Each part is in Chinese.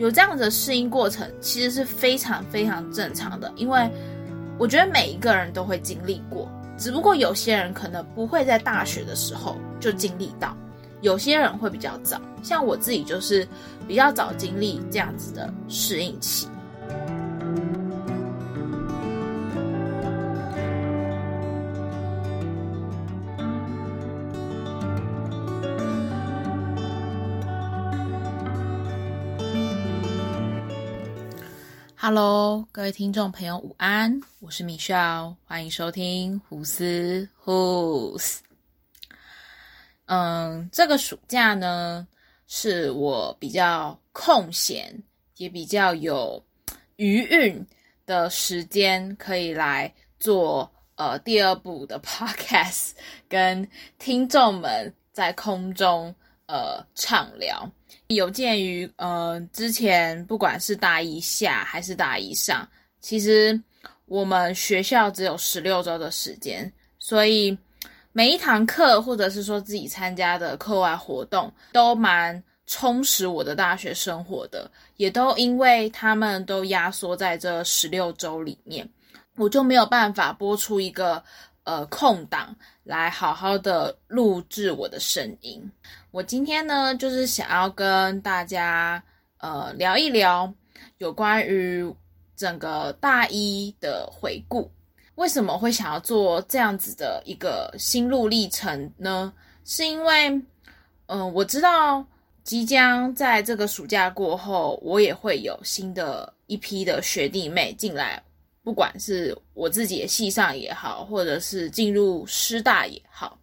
有这样子的适应过程，其实是非常非常正常的，因为我觉得每一个人都会经历过，只不过有些人可能不会在大学的时候就经历到，有些人会比较早，像我自己就是比较早经历这样子的适应期。Hello，各位听众朋友，午安！我是米少，欢迎收听胡思胡思。嗯，这个暑假呢，是我比较空闲，也比较有余韵的时间，可以来做呃第二部的 Podcast，跟听众们在空中呃畅聊。有鉴于，呃，之前不管是大一下还是大一上，其实我们学校只有十六周的时间，所以每一堂课或者是说自己参加的课外活动，都蛮充实我的大学生活的，也都因为他们都压缩在这十六周里面，我就没有办法播出一个。呃，空档来好好的录制我的声音。我今天呢，就是想要跟大家呃聊一聊有关于整个大一的回顾。为什么会想要做这样子的一个心路历程呢？是因为，嗯，我知道即将在这个暑假过后，我也会有新的一批的学弟妹进来。不管是我自己的系上也好，或者是进入师大也好，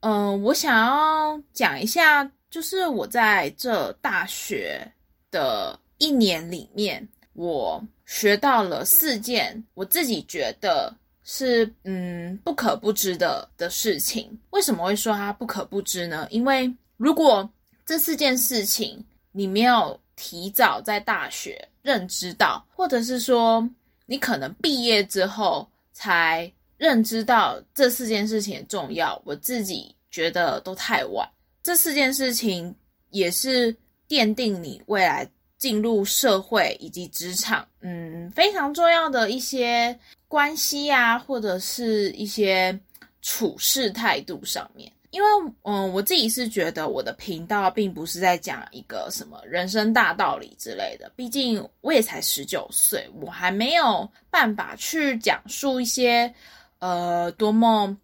嗯，我想要讲一下，就是我在这大学的一年里面，我学到了四件我自己觉得是嗯不可不知的的事情。为什么会说它不可不知呢？因为如果这四件事情你没有提早在大学认知到，或者是说。你可能毕业之后才认知到这四件事情的重要，我自己觉得都太晚。这四件事情也是奠定你未来进入社会以及职场，嗯，非常重要的一些关系啊，或者是一些处事态度上面。因为，嗯，我自己是觉得我的频道并不是在讲一个什么人生大道理之类的，毕竟我也才十九岁，我还没有办法去讲述一些，呃，多么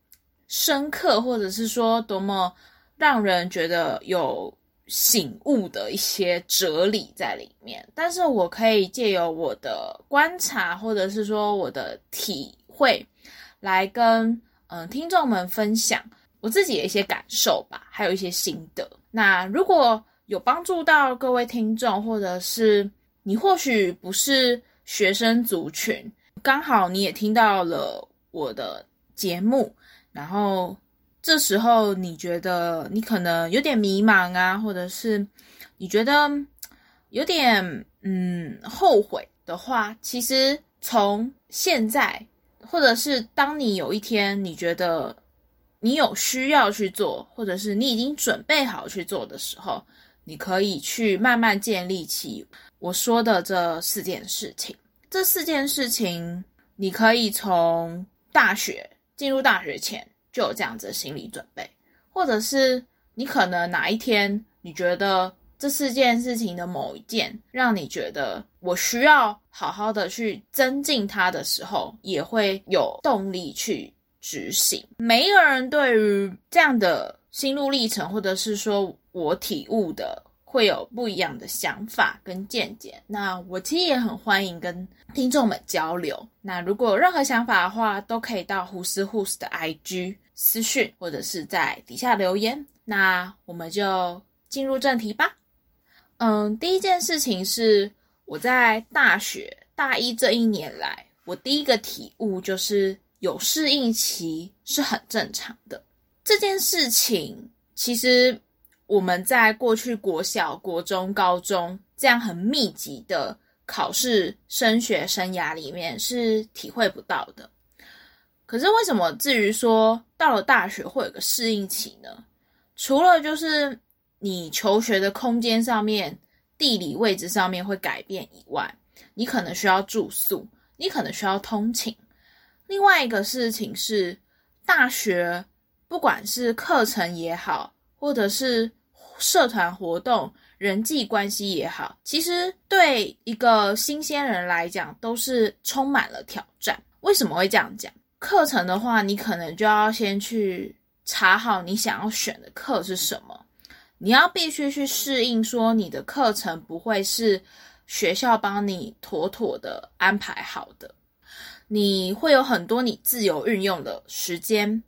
深刻，或者是说多么让人觉得有醒悟的一些哲理在里面。但是我可以借由我的观察，或者是说我的体会，来跟嗯听众们分享。我自己的一些感受吧，还有一些心得。那如果有帮助到各位听众，或者是你或许不是学生族群，刚好你也听到了我的节目，然后这时候你觉得你可能有点迷茫啊，或者是你觉得有点嗯后悔的话，其实从现在，或者是当你有一天你觉得。你有需要去做，或者是你已经准备好去做的时候，你可以去慢慢建立起我说的这四件事情。这四件事情，你可以从大学进入大学前就有这样子的心理准备，或者是你可能哪一天你觉得这四件事情的某一件让你觉得我需要好好的去增进它的时候，也会有动力去。执行，每一个人对于这样的心路历程，或者是说我体悟的，会有不一样的想法跟见解。那我其实也很欢迎跟听众们交流。那如果有任何想法的话，都可以到胡思胡思的 IG 私讯，或者是在底下留言。那我们就进入正题吧。嗯，第一件事情是我在大学大一这一年来，我第一个体悟就是。有适应期是很正常的。这件事情其实我们在过去国小、国中、高中这样很密集的考试升学生涯里面是体会不到的。可是为什么至于说到了大学会有个适应期呢？除了就是你求学的空间上面地理位置上面会改变以外，你可能需要住宿，你可能需要通勤。另外一个事情是，大学不管是课程也好，或者是社团活动、人际关系也好，其实对一个新鲜人来讲都是充满了挑战。为什么会这样讲？课程的话，你可能就要先去查好你想要选的课是什么，你要必须去适应，说你的课程不会是学校帮你妥妥的安排好的，你会有很多你自由运用的时间。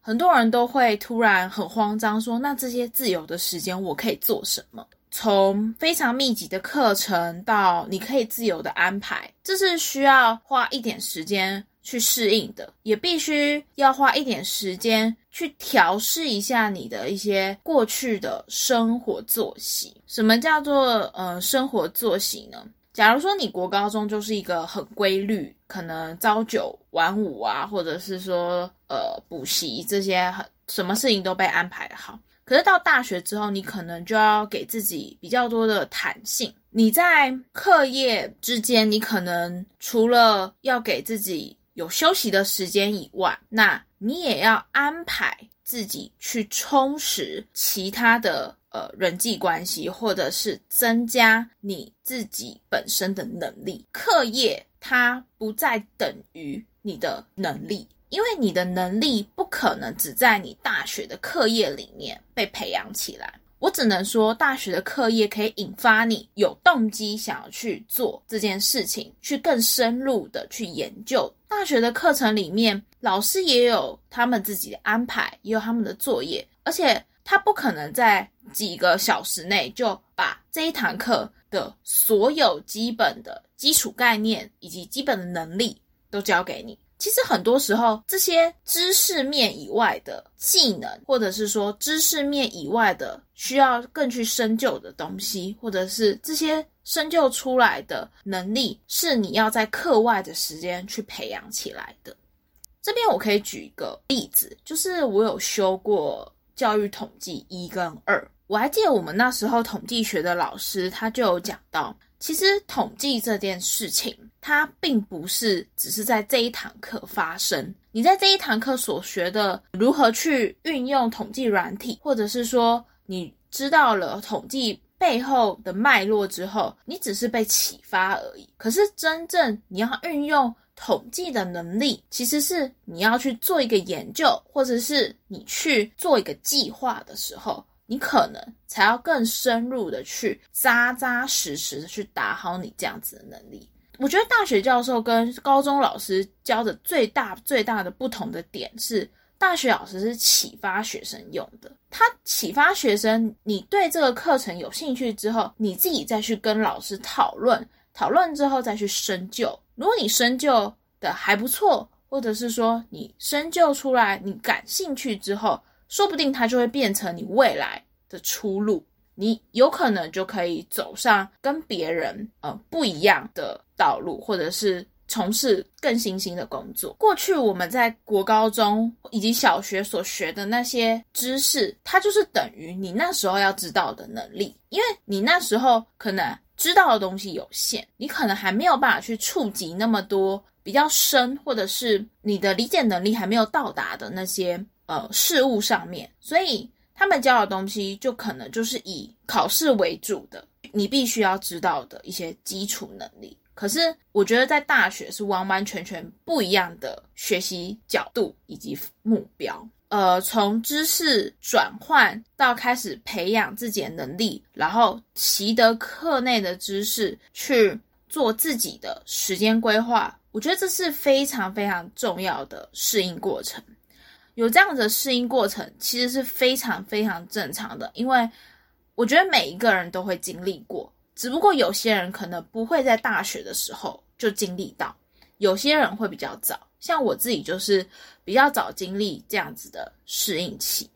很多人都会突然很慌张，说：“那这些自由的时间我可以做什么？”从非常密集的课程到你可以自由的安排，这是需要花一点时间。去适应的，也必须要花一点时间去调试一下你的一些过去的生活作息。什么叫做呃生活作息呢？假如说你国高中就是一个很规律，可能朝九晚五啊，或者是说呃补习这些很什么事情都被安排好。可是到大学之后，你可能就要给自己比较多的弹性。你在课业之间，你可能除了要给自己有休息的时间以外，那你也要安排自己去充实其他的呃人际关系，或者是增加你自己本身的能力。课业它不再等于你的能力，因为你的能力不可能只在你大学的课业里面被培养起来。我只能说，大学的课业可以引发你有动机想要去做这件事情，去更深入的去研究。大学的课程里面，老师也有他们自己的安排，也有他们的作业，而且他不可能在几个小时内就把这一堂课的所有基本的基础概念以及基本的能力都教给你。其实很多时候，这些知识面以外的技能，或者是说知识面以外的需要更去深究的东西，或者是这些深究出来的能力，是你要在课外的时间去培养起来的。这边我可以举一个例子，就是我有修过教育统计一跟二，我还记得我们那时候统计学的老师他就有讲到。其实统计这件事情，它并不是只是在这一堂课发生。你在这一堂课所学的如何去运用统计软体，或者是说你知道了统计背后的脉络之后，你只是被启发而已。可是真正你要运用统计的能力，其实是你要去做一个研究，或者是你去做一个计划的时候。你可能才要更深入的去扎扎实实的去打好你这样子的能力。我觉得大学教授跟高中老师教的最大最大的不同的点是，大学老师是启发学生用的。他启发学生，你对这个课程有兴趣之后，你自己再去跟老师讨论，讨论之后再去深究。如果你深究的还不错，或者是说你深究出来你感兴趣之后。说不定它就会变成你未来的出路，你有可能就可以走上跟别人呃不一样的道路，或者是从事更新兴的工作。过去我们在国高中以及小学所学的那些知识，它就是等于你那时候要知道的能力，因为你那时候可能知道的东西有限，你可能还没有办法去触及那么多比较深，或者是你的理解能力还没有到达的那些。呃，事物上面，所以他们教的东西就可能就是以考试为主的，你必须要知道的一些基础能力。可是我觉得在大学是完完全全不一样的学习角度以及目标。呃，从知识转换到开始培养自己的能力，然后习得课内的知识去做自己的时间规划，我觉得这是非常非常重要的适应过程。有这样的适应过程，其实是非常非常正常的，因为我觉得每一个人都会经历过，只不过有些人可能不会在大学的时候就经历到，有些人会比较早，像我自己就是比较早经历这样子的适应期。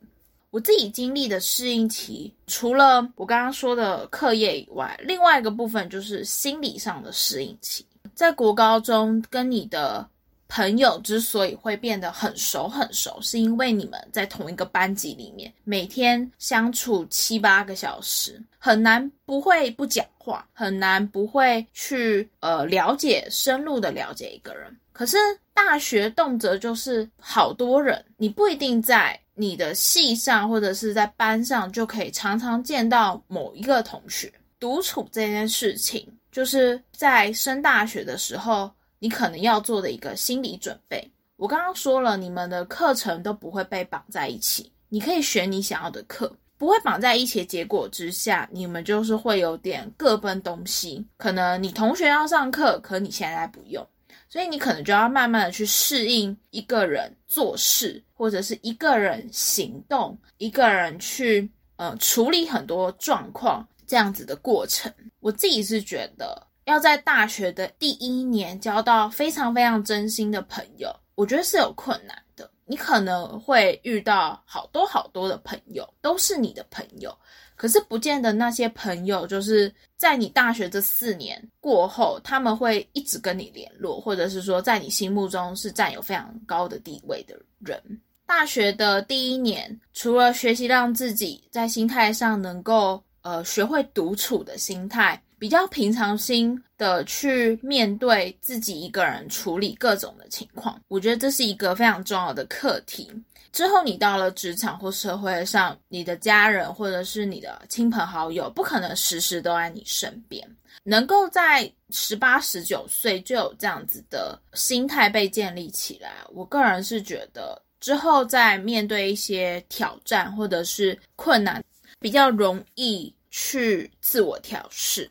我自己经历的适应期，除了我刚刚说的课业以外，另外一个部分就是心理上的适应期，在国高中跟你的。朋友之所以会变得很熟很熟，是因为你们在同一个班级里面，每天相处七八个小时，很难不会不讲话，很难不会去呃了解深入的了解一个人。可是大学动辄就是好多人，你不一定在你的系上或者是在班上就可以常常见到某一个同学。独处这件事情，就是在升大学的时候。你可能要做的一个心理准备。我刚刚说了，你们的课程都不会被绑在一起，你可以选你想要的课，不会绑在一起。结果之下，你们就是会有点各奔东西。可能你同学要上课，可你现在不用，所以你可能就要慢慢的去适应一个人做事，或者是一个人行动，一个人去呃处理很多状况这样子的过程。我自己是觉得。要在大学的第一年交到非常非常真心的朋友，我觉得是有困难的。你可能会遇到好多好多的朋友，都是你的朋友，可是不见得那些朋友就是在你大学这四年过后，他们会一直跟你联络，或者是说在你心目中是占有非常高的地位的人。大学的第一年，除了学习让自己在心态上能够呃学会独处的心态。比较平常心的去面对自己一个人处理各种的情况，我觉得这是一个非常重要的课题。之后你到了职场或社会上，你的家人或者是你的亲朋好友，不可能时时都在你身边。能够在十八、十九岁就有这样子的心态被建立起来，我个人是觉得之后在面对一些挑战或者是困难，比较容易去自我调试。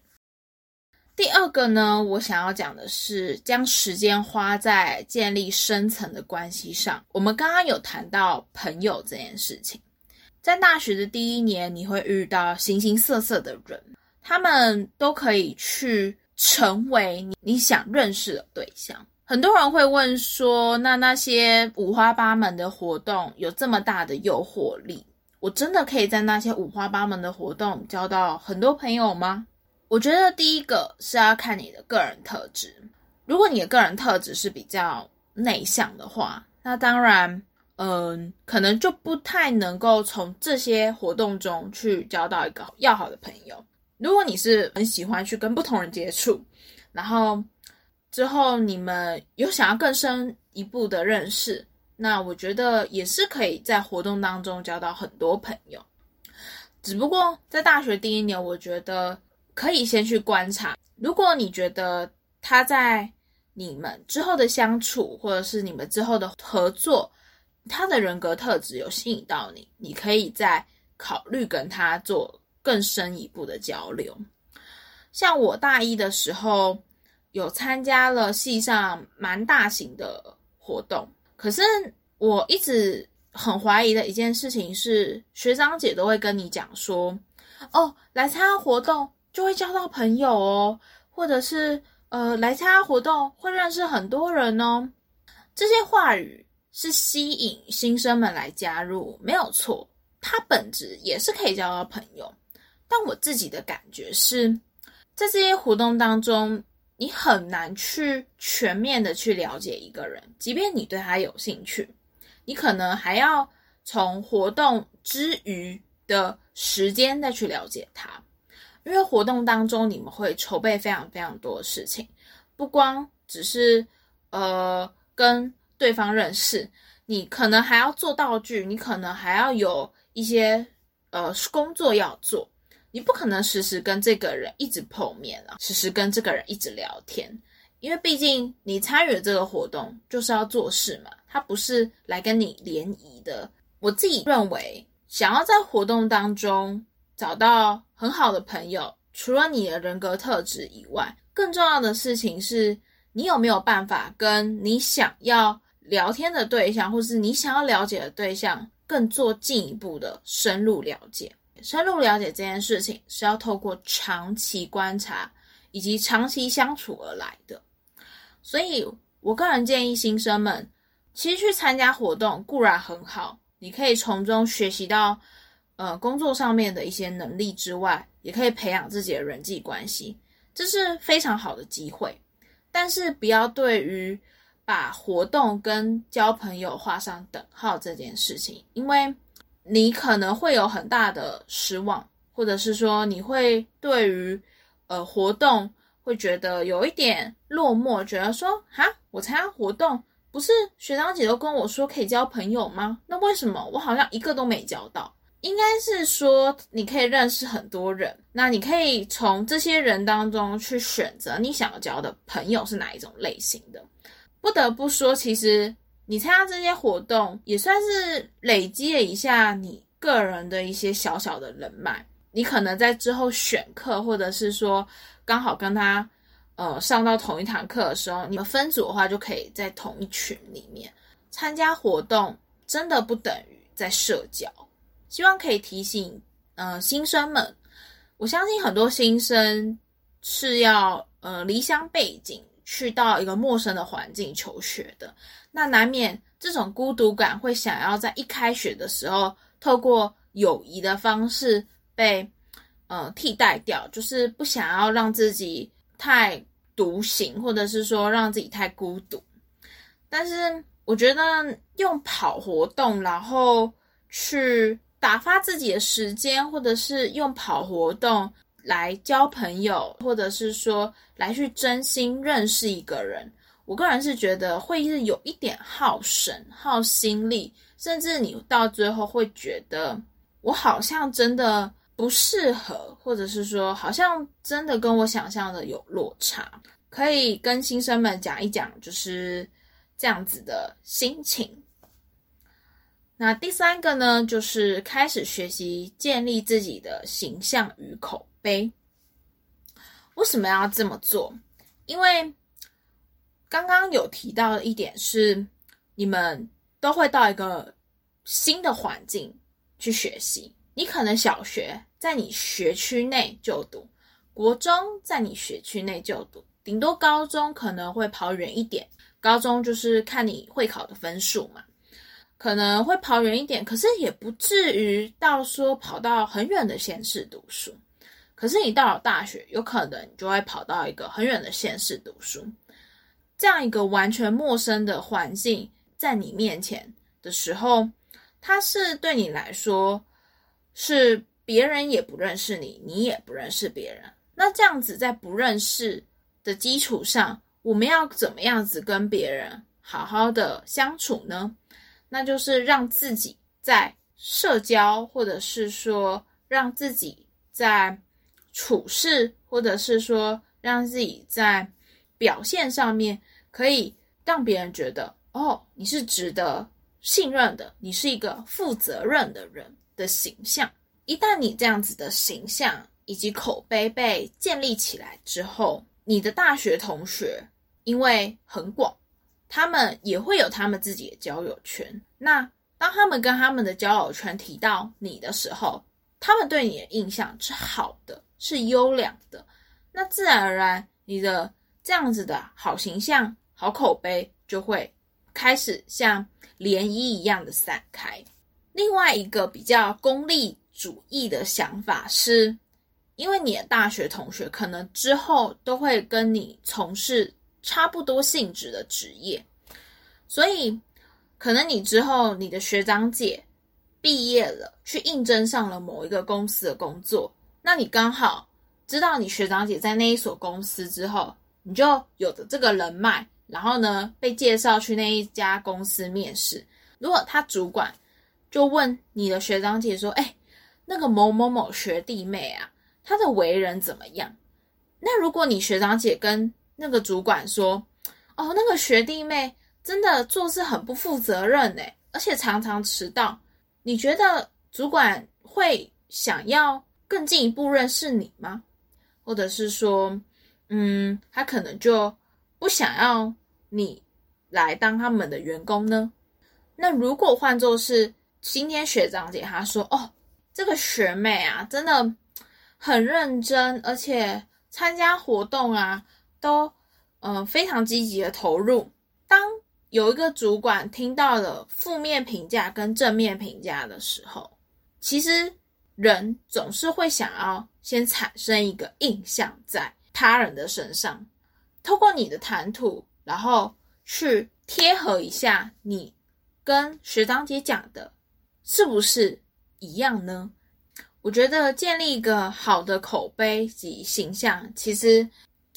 第二个呢，我想要讲的是将时间花在建立深层的关系上。我们刚刚有谈到朋友这件事情，在大学的第一年，你会遇到形形色色的人，他们都可以去成为你你想认识的对象。很多人会问说，那那些五花八门的活动有这么大的诱惑力，我真的可以在那些五花八门的活动交到很多朋友吗？我觉得第一个是要看你的个人特质。如果你的个人特质是比较内向的话，那当然，嗯，可能就不太能够从这些活动中去交到一个要好的朋友。如果你是很喜欢去跟不同人接触，然后之后你们有想要更深一步的认识，那我觉得也是可以在活动当中交到很多朋友。只不过在大学第一年，我觉得。可以先去观察，如果你觉得他在你们之后的相处，或者是你们之后的合作，他的人格特质有吸引到你，你可以再考虑跟他做更深一步的交流。像我大一的时候，有参加了系上蛮大型的活动，可是我一直很怀疑的一件事情是，学长姐都会跟你讲说，哦，来参加活动。就会交到朋友哦，或者是呃来参加活动会认识很多人哦。这些话语是吸引新生们来加入，没有错。它本质也是可以交到朋友，但我自己的感觉是，在这些活动当中，你很难去全面的去了解一个人，即便你对他有兴趣，你可能还要从活动之余的时间再去了解他。因为活动当中你们会筹备非常非常多的事情，不光只是呃跟对方认识，你可能还要做道具，你可能还要有一些呃工作要做，你不可能时时跟这个人一直碰面啊，时时跟这个人一直聊天，因为毕竟你参与这个活动就是要做事嘛，他不是来跟你联谊的。我自己认为，想要在活动当中。找到很好的朋友，除了你的人格特质以外，更重要的事情是你有没有办法跟你想要聊天的对象，或是你想要了解的对象，更做进一步的深入了解。深入了解这件事情是要透过长期观察以及长期相处而来的。所以我个人建议新生们，其实去参加活动固然很好，你可以从中学习到。呃，工作上面的一些能力之外，也可以培养自己的人际关系，这是非常好的机会。但是不要对于把活动跟交朋友画上等号这件事情，因为你可能会有很大的失望，或者是说你会对于呃活动会觉得有一点落寞，觉得说哈，我参加活动不是学长姐都跟我说可以交朋友吗？那为什么我好像一个都没交到？应该是说，你可以认识很多人，那你可以从这些人当中去选择你想要交的朋友是哪一种类型的。不得不说，其实你参加这些活动也算是累积了一下你个人的一些小小的人脉。你可能在之后选课，或者是说刚好跟他呃上到同一堂课的时候，你们分组的话，就可以在同一群里面参加活动。真的不等于在社交。希望可以提醒，呃，新生们，我相信很多新生是要呃离乡背景，去到一个陌生的环境求学的，那难免这种孤独感会想要在一开学的时候，透过友谊的方式被呃替代掉，就是不想要让自己太独行，或者是说让自己太孤独。但是我觉得用跑活动，然后去。打发自己的时间，或者是用跑活动来交朋友，或者是说来去真心认识一个人，我个人是觉得会是有一点耗神、耗心力，甚至你到最后会觉得我好像真的不适合，或者是说好像真的跟我想象的有落差。可以跟新生们讲一讲，就是这样子的心情。那第三个呢，就是开始学习建立自己的形象与口碑。为什么要这么做？因为刚刚有提到的一点是，你们都会到一个新的环境去学习。你可能小学在你学区内就读，国中在你学区内就读，顶多高中可能会跑远一点。高中就是看你会考的分数嘛。可能会跑远一点，可是也不至于到说跑到很远的县市读书。可是你到了大学，有可能你就会跑到一个很远的县市读书，这样一个完全陌生的环境在你面前的时候，它是对你来说是别人也不认识你，你也不认识别人。那这样子在不认识的基础上，我们要怎么样子跟别人好好的相处呢？那就是让自己在社交，或者是说让自己在处事，或者是说让自己在表现上面，可以让别人觉得哦，你是值得信任的，你是一个负责任的人的形象。一旦你这样子的形象以及口碑被建立起来之后，你的大学同学因为很广。他们也会有他们自己的交友圈。那当他们跟他们的交友圈提到你的时候，他们对你的印象是好的，是优良的。那自然而然，你的这样子的好形象、好口碑就会开始像涟漪一样的散开。另外一个比较功利主义的想法是，因为你的大学同学可能之后都会跟你从事。差不多性质的职业，所以可能你之后你的学长姐毕业了，去应征上了某一个公司的工作，那你刚好知道你学长姐在那一所公司之后，你就有的这个人脉，然后呢被介绍去那一家公司面试。如果他主管就问你的学长姐说：“哎，那个某某某学弟妹啊，他的为人怎么样？”那如果你学长姐跟那个主管说：“哦，那个学弟妹真的做事很不负责任呢，而且常常迟到。你觉得主管会想要更进一步认识你吗？或者是说，嗯，他可能就不想要你来当他们的员工呢？那如果换作是今天学长姐她说：‘哦，这个学妹啊，真的很认真，而且参加活动啊。’”都，嗯，非常积极的投入。当有一个主管听到了负面评价跟正面评价的时候，其实人总是会想要先产生一个印象在他人的身上，透过你的谈吐，然后去贴合一下你跟学长姐讲的，是不是一样呢？我觉得建立一个好的口碑及形象，其实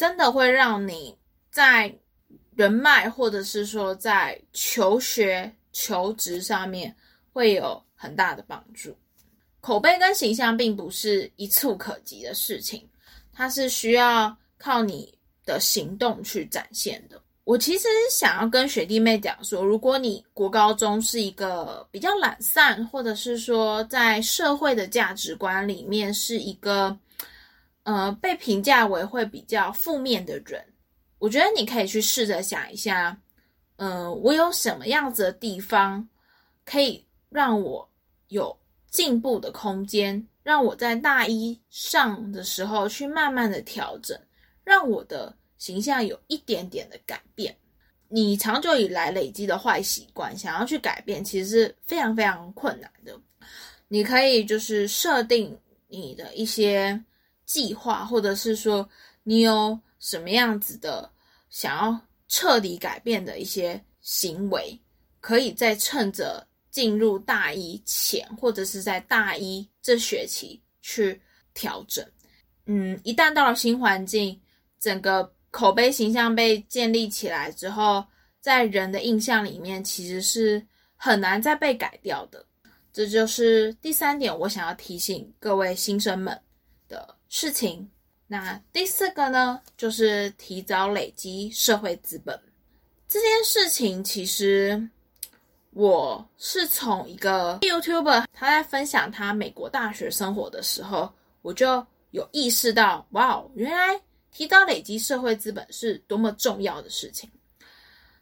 真的会让你在人脉或者是说在求学、求职上面会有很大的帮助。口碑跟形象并不是一触可及的事情，它是需要靠你的行动去展现的。我其实想要跟学弟妹讲说，如果你国高中是一个比较懒散，或者是说在社会的价值观里面是一个，呃，被评价为会比较负面的人，我觉得你可以去试着想一下，呃，我有什么样子的地方可以让我有进步的空间，让我在大一上的时候去慢慢的调整，让我的。形象有一点点的改变，你长久以来累积的坏习惯，想要去改变，其实是非常非常困难的。你可以就是设定你的一些计划，或者是说你有什么样子的想要彻底改变的一些行为，可以在趁着进入大一前，或者是在大一这学期去调整。嗯，一旦到了新环境，整个。口碑形象被建立起来之后，在人的印象里面其实是很难再被改掉的。这就是第三点，我想要提醒各位新生们事情。那第四个呢，就是提早累积社会资本这件事情。其实我是从一个 YouTuber 他在分享他美国大学生活的时候，我就有意识到，哇，原来。提早累积社会资本是多么重要的事情。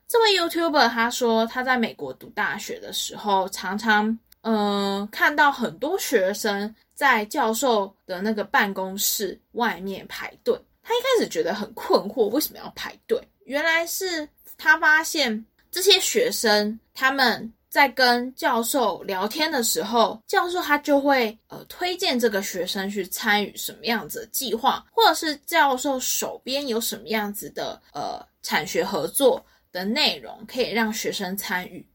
这位 YouTuber 他说，他在美国读大学的时候，常常嗯看到很多学生在教授的那个办公室外面排队。他一开始觉得很困惑，为什么要排队？原来是他发现这些学生他们。在跟教授聊天的时候，教授他就会呃推荐这个学生去参与什么样子的计划，或者是教授手边有什么样子的呃产学合作的内容可以让学生参与。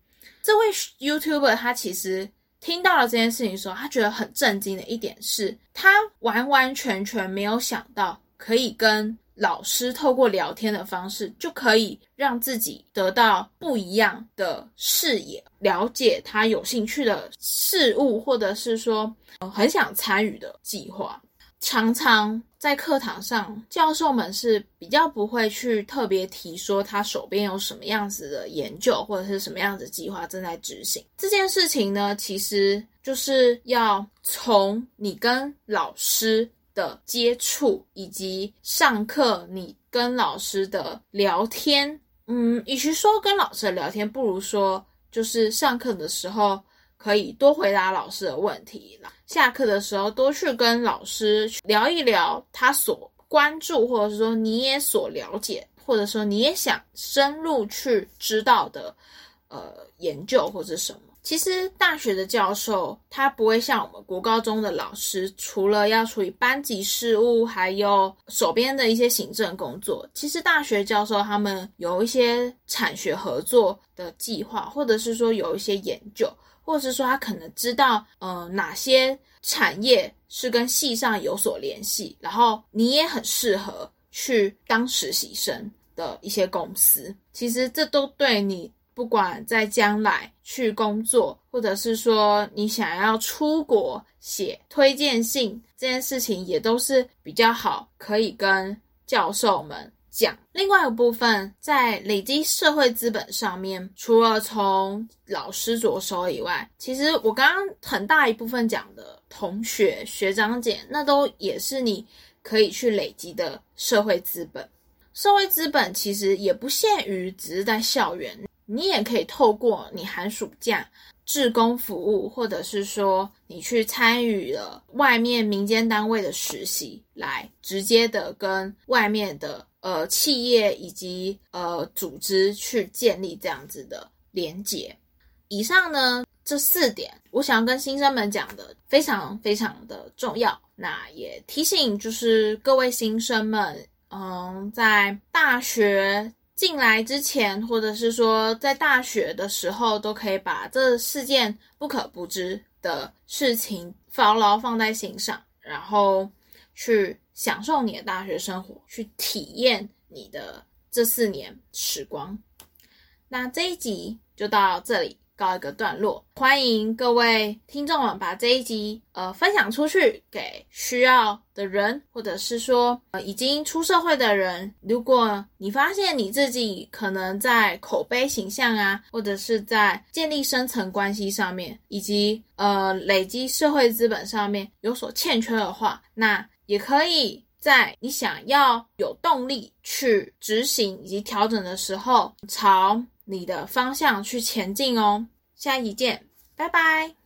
这位 YouTuber 他其实听到了这件事情的时候，他觉得很震惊的一点是，他完完全全没有想到可以跟。老师透过聊天的方式，就可以让自己得到不一样的视野，了解他有兴趣的事物，或者是说很想参与的计划。常常在课堂上，教授们是比较不会去特别提说他手边有什么样子的研究，或者是什么样子计划正在执行。这件事情呢，其实就是要从你跟老师。的接触以及上课，你跟老师的聊天，嗯，与其说跟老师的聊天，不如说就是上课的时候可以多回答老师的问题，下课的时候多去跟老师聊一聊他所关注，或者是说你也所了解，或者说你也想深入去知道的，呃，研究或者什么。其实大学的教授他不会像我们国高中的老师，除了要处理班级事务，还有手边的一些行政工作。其实大学教授他们有一些产学合作的计划，或者是说有一些研究，或者是说他可能知道，呃，哪些产业是跟系上有所联系，然后你也很适合去当实习生的一些公司。其实这都对你。不管在将来去工作，或者是说你想要出国写推荐信这件事情，也都是比较好，可以跟教授们讲。另外一部分，在累积社会资本上面，除了从老师着手以外，其实我刚刚很大一部分讲的同学、学长姐，那都也是你可以去累积的社会资本。社会资本其实也不限于只是在校园。你也可以透过你寒暑假志工服务，或者是说你去参与了外面民间单位的实习，来直接的跟外面的呃企业以及呃组织去建立这样子的连接。以上呢这四点，我想要跟新生们讲的非常非常的重要。那也提醒就是各位新生们，嗯，在大学。进来之前，或者是说在大学的时候，都可以把这四件不可不知的事情牢牢放在心上，然后去享受你的大学生活，去体验你的这四年时光。那这一集就到这里。告一个段落，欢迎各位听众们把这一集呃分享出去给需要的人，或者是说呃已经出社会的人。如果你发现你自己可能在口碑形象啊，或者是在建立深层关系上面，以及呃累积社会资本上面有所欠缺的话，那也可以在你想要有动力去执行以及调整的时候，朝。你的方向去前进哦，下一集见，拜拜。